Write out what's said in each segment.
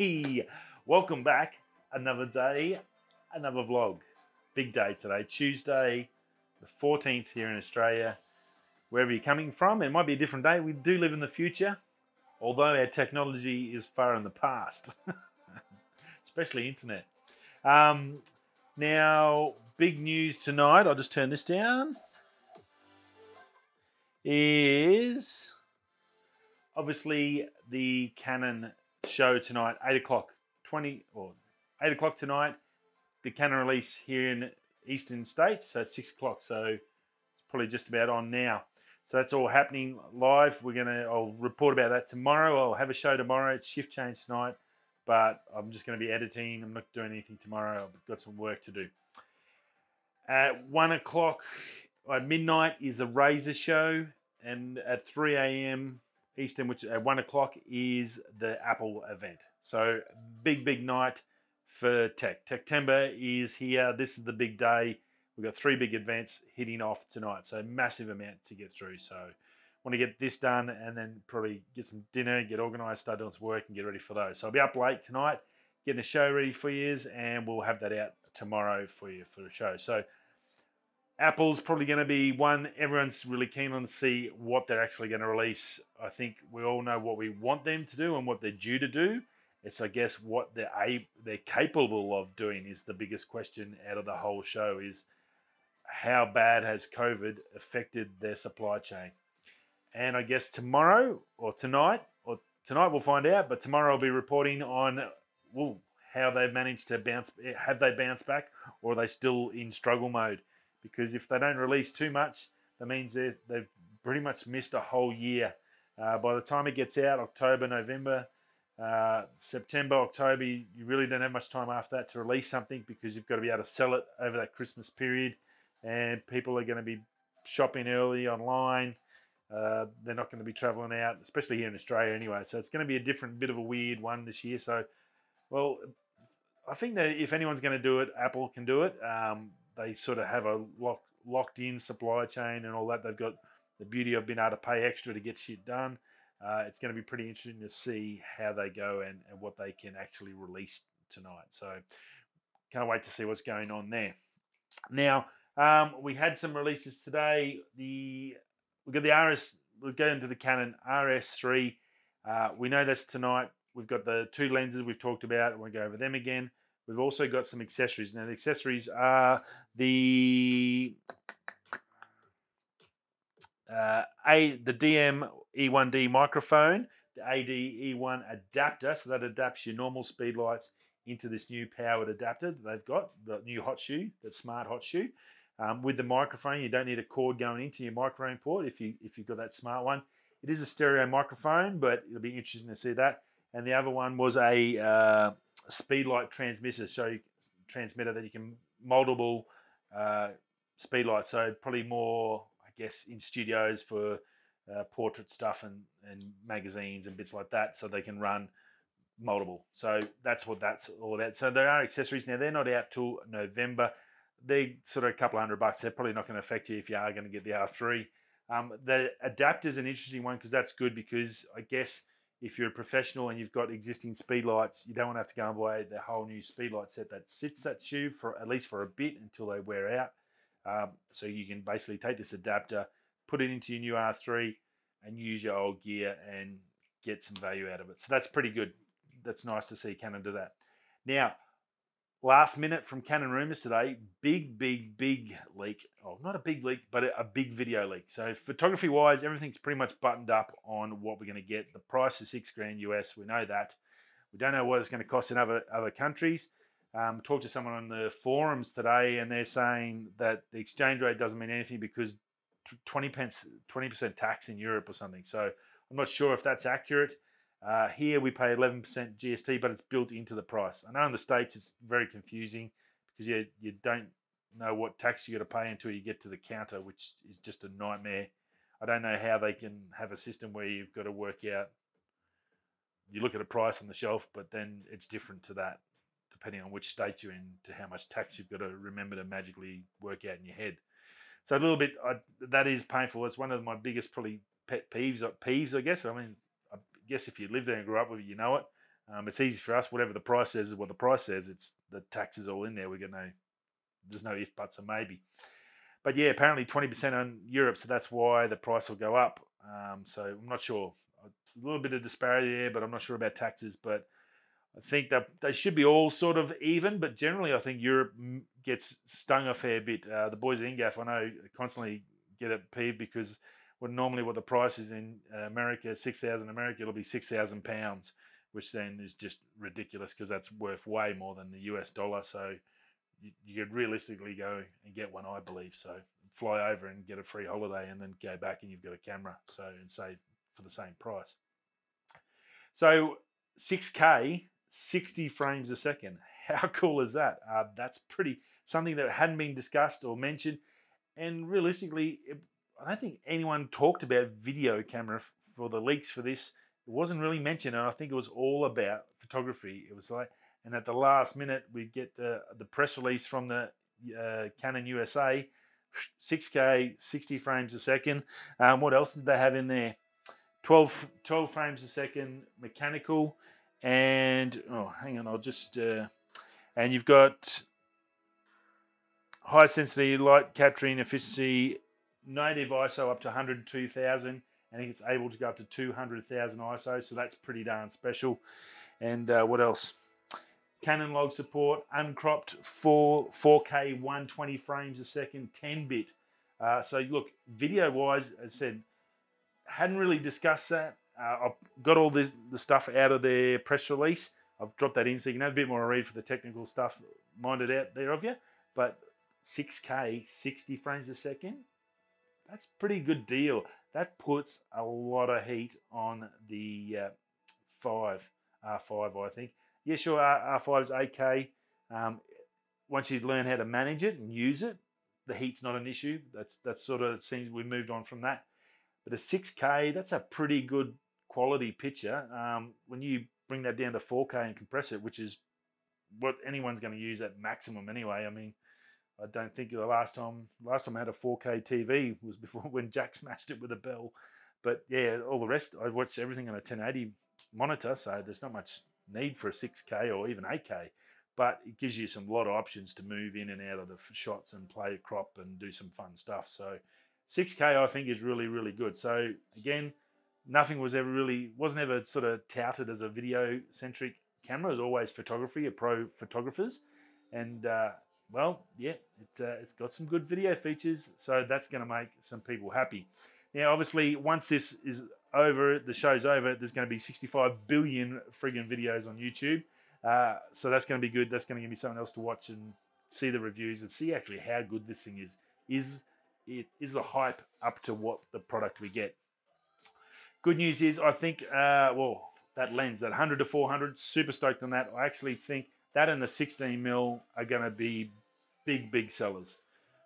Hey, welcome back. Another day, another vlog. Big day today, Tuesday, the 14th here in Australia. Wherever you're coming from, it might be a different day. We do live in the future, although our technology is far in the past, especially internet. Um, now, big news tonight. I'll just turn this down. Is obviously the Canon show tonight, eight o'clock, twenty or eight o'clock tonight. The Canon release here in Eastern States, so it's six o'clock. So it's probably just about on now. So that's all happening live. We're gonna. I'll report about that tomorrow. I'll have a show tomorrow. It's shift change tonight, but I'm just to be editing. I'm not doing anything tomorrow. I've got some work to do. At one o'clock, at midnight is the Razer show, and at three a.m. Eastern, which at one o'clock is the Apple event. So big, big night for tech. Techtember is here. This is the big day. We've got three big events hitting off tonight. So massive amount to get through. So want to get this done and then probably get some dinner, get organized, start doing some work and get ready for those. So I'll be up late tonight, getting a show ready for you, and we'll have that out tomorrow for you for the show. So Apple's probably going to be one everyone's really keen on to see what they're actually going to release. I think we all know what we want them to do and what they're due to do. It's I guess what they're a, they're capable of doing is the biggest question out of the whole show is how bad has COVID affected their supply chain? And I guess tomorrow or tonight or tonight we'll find out, but tomorrow I'll be reporting on well, how they've managed to bounce eh, have they bounced back or are they still in struggle mode? Because if they don't release too much, that means they've pretty much missed a whole year. Uh, by the time it gets out, October, November, uh, September, October, you really don't have much time after that to release something because you've got to be able to sell it over that Christmas period, and people are going to be shopping early online. Uh, they're not going to be traveling out, especially here in Australia anyway. So it's going to be a different bit of a weird one this year. So, well, I think that if anyone's going to do it, Apple can do it. Um, they sort of have a lock, locked in supply chain and all that. They've got the beauty of being able to pay extra to get shit done. Uh, it's going to be pretty interesting to see how they go and, and what they can actually release tonight. So can't wait to see what's going on there. Now um, we had some releases today. The we got the RS. We'll go into the Canon RS3. Uh, we know that's tonight. We've got the two lenses we've talked about. We'll go over them again. We've also got some accessories. Now, the accessories are the uh, a the DM E1D microphone, the AD E1 adapter, so that adapts your normal speed lights into this new powered adapter that they've got, the new hot shoe, the smart hot shoe. Um, with the microphone, you don't need a cord going into your microphone port if you if you've got that smart one. It is a stereo microphone, but it'll be interesting to see that. And the other one was a uh, speedlight transmitter, so transmitter that you can multiple uh, speedlight. So probably more, I guess, in studios for uh, portrait stuff and and magazines and bits like that, so they can run multiple. So that's what that's all about. So there are accessories now. They're not out till November. They're sort of a couple of hundred bucks. They're probably not going to affect you if you are going to get the R3. Um, the adapter is an interesting one because that's good because I guess if you're a professional and you've got existing speed lights, you don't want to have to go and buy the whole new speed light set that sits that shoe for at least for a bit until they wear out. Um, so you can basically take this adapter, put it into your new R3, and use your old gear and get some value out of it. So that's pretty good. That's nice to see Canon do that. Now, last minute from Canon Rumors today, big, big, big leak. Oh, not a big leak, but a, big video leak. So photography wise, everything's pretty much buttoned up on what we're going to get. The price is six grand US. We know that. We don't know what it's going to cost in other other countries. Um, talked to someone on the forums today, and they're saying that the exchange rate doesn't mean anything because 20 pence, 20% tax in Europe or something. So I'm not sure if that's accurate. Uh, here we pay 11% GST, but it's built into the price. I know in the States it's very confusing because you, you don't know what tax you got to pay until you get to the counter, which is just a nightmare. I don't know how they can have a system where you've got to work out. You look at a price on the shelf, but then it's different to that, depending on which state you're in, to how much tax you've got to remember to magically work out in your head. So a little bit I, that is painful. It's one of my biggest probably pet peeves. Peeves, I guess. I mean, guess if you live there and grew up with it, you know it. Um, it's easy for us. Whatever the price says is what the price says. It's the tax is all in there. We got no, there's no if buts or maybe. But yeah, apparently 20% on Europe, so that's why the price will go up. Um, so I'm not sure. A little bit of disparity there, but I'm not sure about taxes. But I think that they should be all sort of even, but generally, I think Europe gets stung a fair bit. Uh, the boys at Ingaf, I know, constantly get it peeved because well, normally what the price is in uh, America, six thousand America, it'll be six thousand pounds, which then is just ridiculous because that's worth way more than the US dollar. So you, you could realistically go and get one, I believe. So fly over and get a free holiday, and then go back and you've got a camera. So and save for the same price. So 6K 60 frames a second. How cool is that? Uh, that's pretty something that hadn't been discussed or mentioned. And realistically, it, I don't think anyone talked about video camera for the leaks for this. It wasn't really mentioned, and I think it was all about photography. It was like, and at the last minute, we get the, the press release from the uh, Canon USA, 6K, 60 frames a second. Um, what else did they have in there? 12, 12 frames a second mechanical and oh, hang on, I'll just uh, and you've got high sensitivity light capturing efficiency, native ISO up to 102,000. I think it's able to go up to 200,000 ISO, so that's pretty darn special. And uh, what else? Canon log support, uncropped 4 4K 120 frames a second, 10 bit. Uh, so look, video wise, as I said, hadn't really discussed that. Uh, I've got all this, the stuff out of their press release. I've dropped that in so you can have a bit more read for the technical stuff minded out there of you. But 6K, 60 frames a second, that's pretty good deal. That puts a lot of heat on the uh, 5, R5, I think. Yeah, sure, R5 is 8K. Um, once you learn how to manage it and use it, the heat's not an issue. That's that's sort of seems we moved on from that. But a 6K, that's a pretty good quality picture. Um, when you bring that down to 4K and compress it, which is what anyone's going to use at maximum anyway. I mean, I don't think the last time last time I had a 4K TV was before when Jack smashed it with a bell. But yeah, all the rest I watched everything on a 1080 monitor, so there's not much need for a 6K or even 8K. But it gives you some lot of options to move in and out of the shots and play a crop and do some fun stuff. So 6K I think is really really good. So again, nothing was ever really wasn't ever sort of touted as a video centric camera. It was always photography, a pro photographers, and uh, well, yeah, it's uh, it's got some good video features, so that's going to make some people happy. Now, obviously, once this is over, the show's over, there's going to be 65 billion friggin' videos on YouTube. Uh, so that's going to be good. That's going to give me something else to watch and see the reviews and see actually how good this thing is. Is it is the hype up to what the product we get? Good news is, I think, uh, well, that lens, that 100 to 400, super stoked on that. I actually think that and the 16 mil are going to be big, big sellers.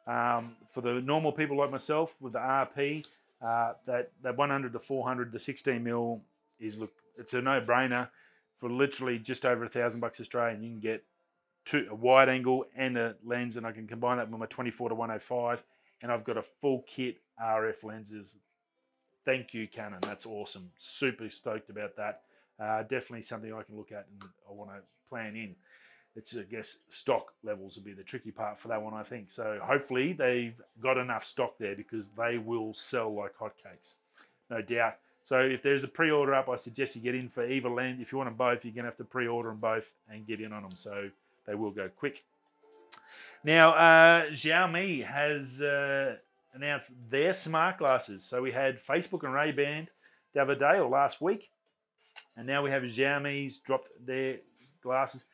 Um, for the normal people like myself with the RP, uh, that that 100 to 400, the 16 mil is look, it's a no-brainer for literally just over a thousand bucks Australian. You can get two, a wide angle and a lens, and I can combine that with my 24 to 105, and I've got a full kit RF lenses thank you, Canon. That's awesome. Super stoked about that. Uh, definitely something I can look at and I want to plan in. It's, I guess, stock levels will be the tricky part for that one, I think. So hopefully they've got enough stock there because they will sell like hotcakes, no doubt. So if there's a pre-order up, I suggest you get in for either land. If you want them both, you're to have to pre-order them both and get in on them. So they will go quick. Now, uh, Xiaomi has uh, announced their smart glasses. So we had Facebook and Ray-Ban the other day or last week, and now we have Xiaomi's dropped their glasses.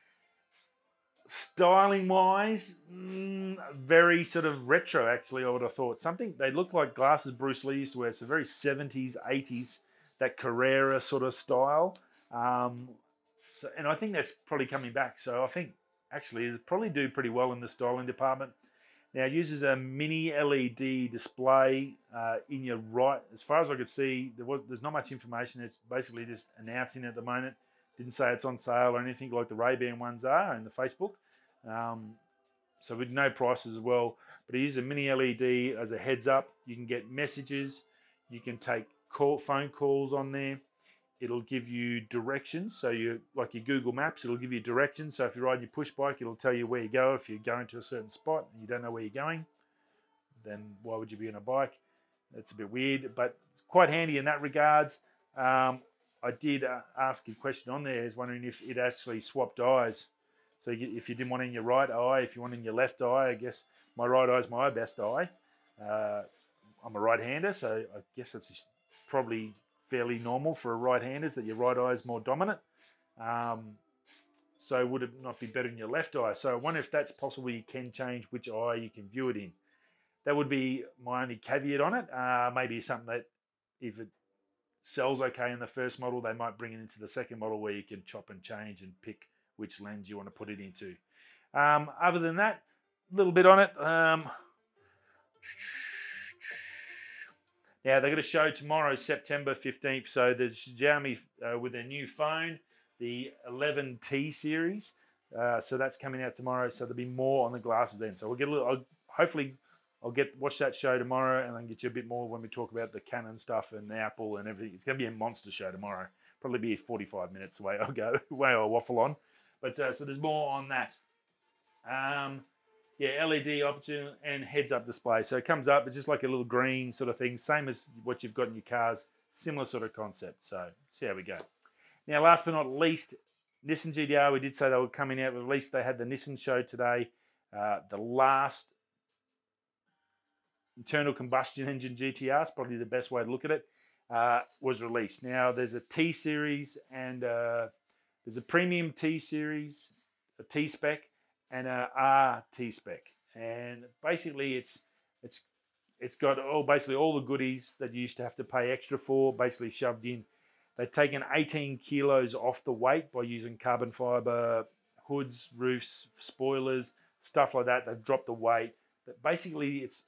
Styling wise, mm, very sort of retro. Actually, I would have thought something. They look like glasses Bruce Lee used to wear. So very 70s, 80s, that Carrera sort of style. Um, so, and I think that's probably coming back. So I think actually it probably do pretty well in the styling department. Now it uses a mini LED display uh, in your right. As far as I could see, there was there's not much information. It's basically just announcing at the moment. Didn't say it's on sale or anything like the Ray-Ban ones are in the Facebook. Um, so with no prices as well. But it uses a mini LED as a heads up. You can get messages. You can take call, phone calls on there. it'll give you directions. So you like your Google Maps, it'll give you directions. So if you're riding your push bike, it'll tell you where you go. If you're going to a certain spot and you don't know where you're going, then why would you be on a bike? That's a bit weird, but it's quite handy in that regards. Um, I did uh, ask a question on there, is wondering if it actually swapped eyes. So you, if you didn't want in your right eye, if you want in your left eye, I guess my right eye is my best eye. Uh, I'm a right-hander, so I guess that's probably fairly normal for a right-handers that your right eye is more dominant. Um, so would it not be better in your left eye? So I wonder if that's possible. You can change which eye you can view it in. That would be my only caveat on it. Uh, maybe something that if it sells okay in the first model, they might bring it into the second model where you can chop and change and pick which lens you want to put it into. Um, other than that, a little bit on it. Um, now they're going to show tomorrow, September 15th. So there's Xiaomi uh, with their new phone, the 11T series. Uh, so that's coming out tomorrow. So there'll be more on the glasses then. So we'll get a little. I'll, hopefully, I'll get watch that show tomorrow, and then get you a bit more when we talk about the Canon stuff and Apple and everything. It's going to be a monster show tomorrow. Probably be 45 minutes the way I go, way I waffle on. But uh, so there's more on that. Um, yeah, LED option and heads-up display. So it comes up, it's just like a little green sort of thing, same as what you've got in your cars. Similar sort of concept. So see how we go. Now, last but not least, Nissan GTR. We did say they were coming out. At least they had the Nissan show today. Uh, the last internal combustion engine GTR is probably the best way to look at it. Uh, was released. Now there's a T series and uh, there's a premium T series, a T spec, and a R T spec, and basically it's it's it's got all basically all the goodies that you used to have to pay extra for, basically shoved in. They've taken 18 kilos off the weight by using carbon fiber hoods, roofs, spoilers, stuff like that. They've dropped the weight. But basically, it's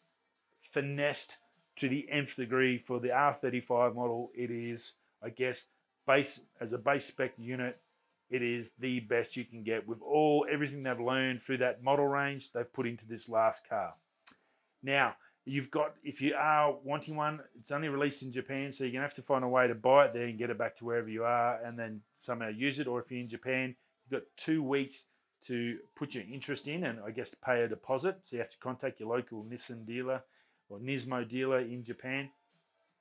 finessed to the nth degree for the R35 model. It is, I guess, base as a base spec unit it is the best you can get with all everything they've learned through that model range they've put into this last car. Now, you've got, if you are wanting one, it's only released in Japan, so you're to have to find a way to buy it there and get it back to wherever you are and then somehow use it. Or if you're in Japan, you've got two weeks to put your interest in and I guess pay a deposit. So you have to contact your local Nissan dealer or Nismo dealer in Japan.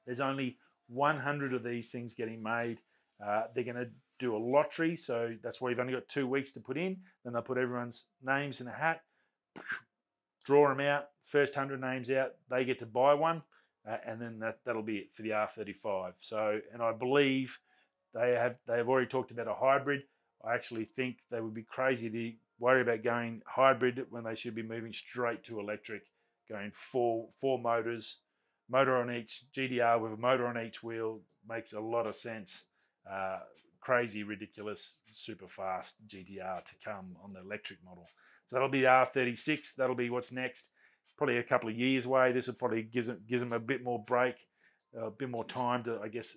There's only 100 of these things getting made. Uh, they're going to do a lottery. So that's why you've only got two weeks to put in. Then they'll put everyone's names in a hat, draw them out. First 100 names out, they get to buy one. Uh, and then that, that'll be it for the R35. So, and I believe they have they have already talked about a hybrid. I actually think they would be crazy to worry about going hybrid when they should be moving straight to electric, going four four motors, motor on each GTR with a motor on each wheel makes a lot of sense. Uh, crazy, ridiculous, super fast GTR to come on the electric model. So that'll be the R36. That'll be what's next. Probably a couple of years away. This will probably gives them, gives them a bit more break, a bit more time to, I guess,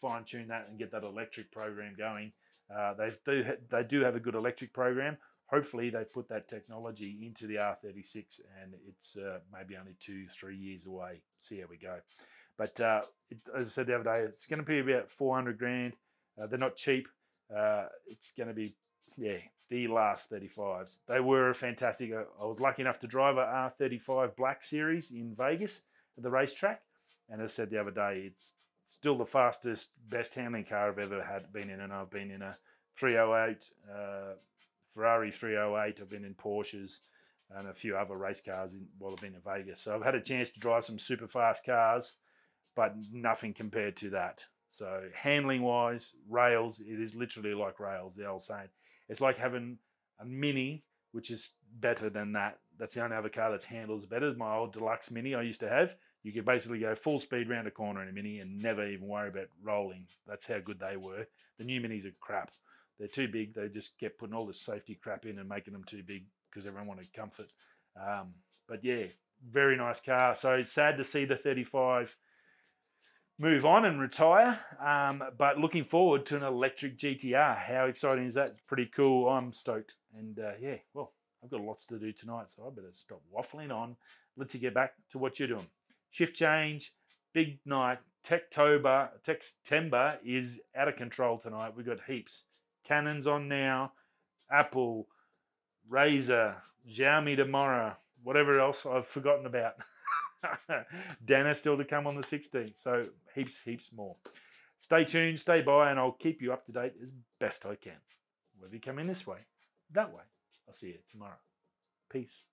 fine tune that and get that electric program going. Uh, they do they do have a good electric program. Hopefully, they put that technology into the R36, and it's uh, maybe only two, three years away. See how we go. But uh, it, as I said the other day, it's going to be about 400 grand. Uh, they're not cheap. Uh, it's going to be, yeah, the last 35s. They were fantastic. I, I was lucky enough to drive a R35 Black Series in Vegas at the racetrack. And as I said the other day, it's still the fastest, best handling car I've ever had been in. And I've been in a 308, uh, Ferrari 308. I've been in Porsches and a few other race cars in, while I've been in Vegas. So I've had a chance to drive some super fast cars, but nothing compared to that. So handling wise, rails, it is literally like rails, the old saying. It's like having a mini, which is better than that. That's the only other car that's handles better. My old deluxe mini I used to have. You could basically go full speed round a corner in a mini and never even worry about rolling. That's how good they were. The new minis are crap. They're too big. They just kept putting all this safety crap in and making them too big because everyone wanted comfort. Um, but yeah, very nice car. So it's sad to see the 35 move on and retire. Um, but looking forward to an electric GTR. How exciting is that? It's pretty cool. I'm stoked. And uh, yeah, well, I've got lots to do tonight, so I better stop waffling on. Let you get back to what you're doing. Shift change, big night. Techtober, Techtember is out of control tonight. We've got heaps. Canon's on now. Apple, Razer, Xiaomi tomorrow. Whatever else I've forgotten about. Dana still to come on the 16th. So heaps, heaps more. Stay tuned, stay by, and I'll keep you up to date as best I can. Whether you come in this way, that way, I'll see you tomorrow. Peace.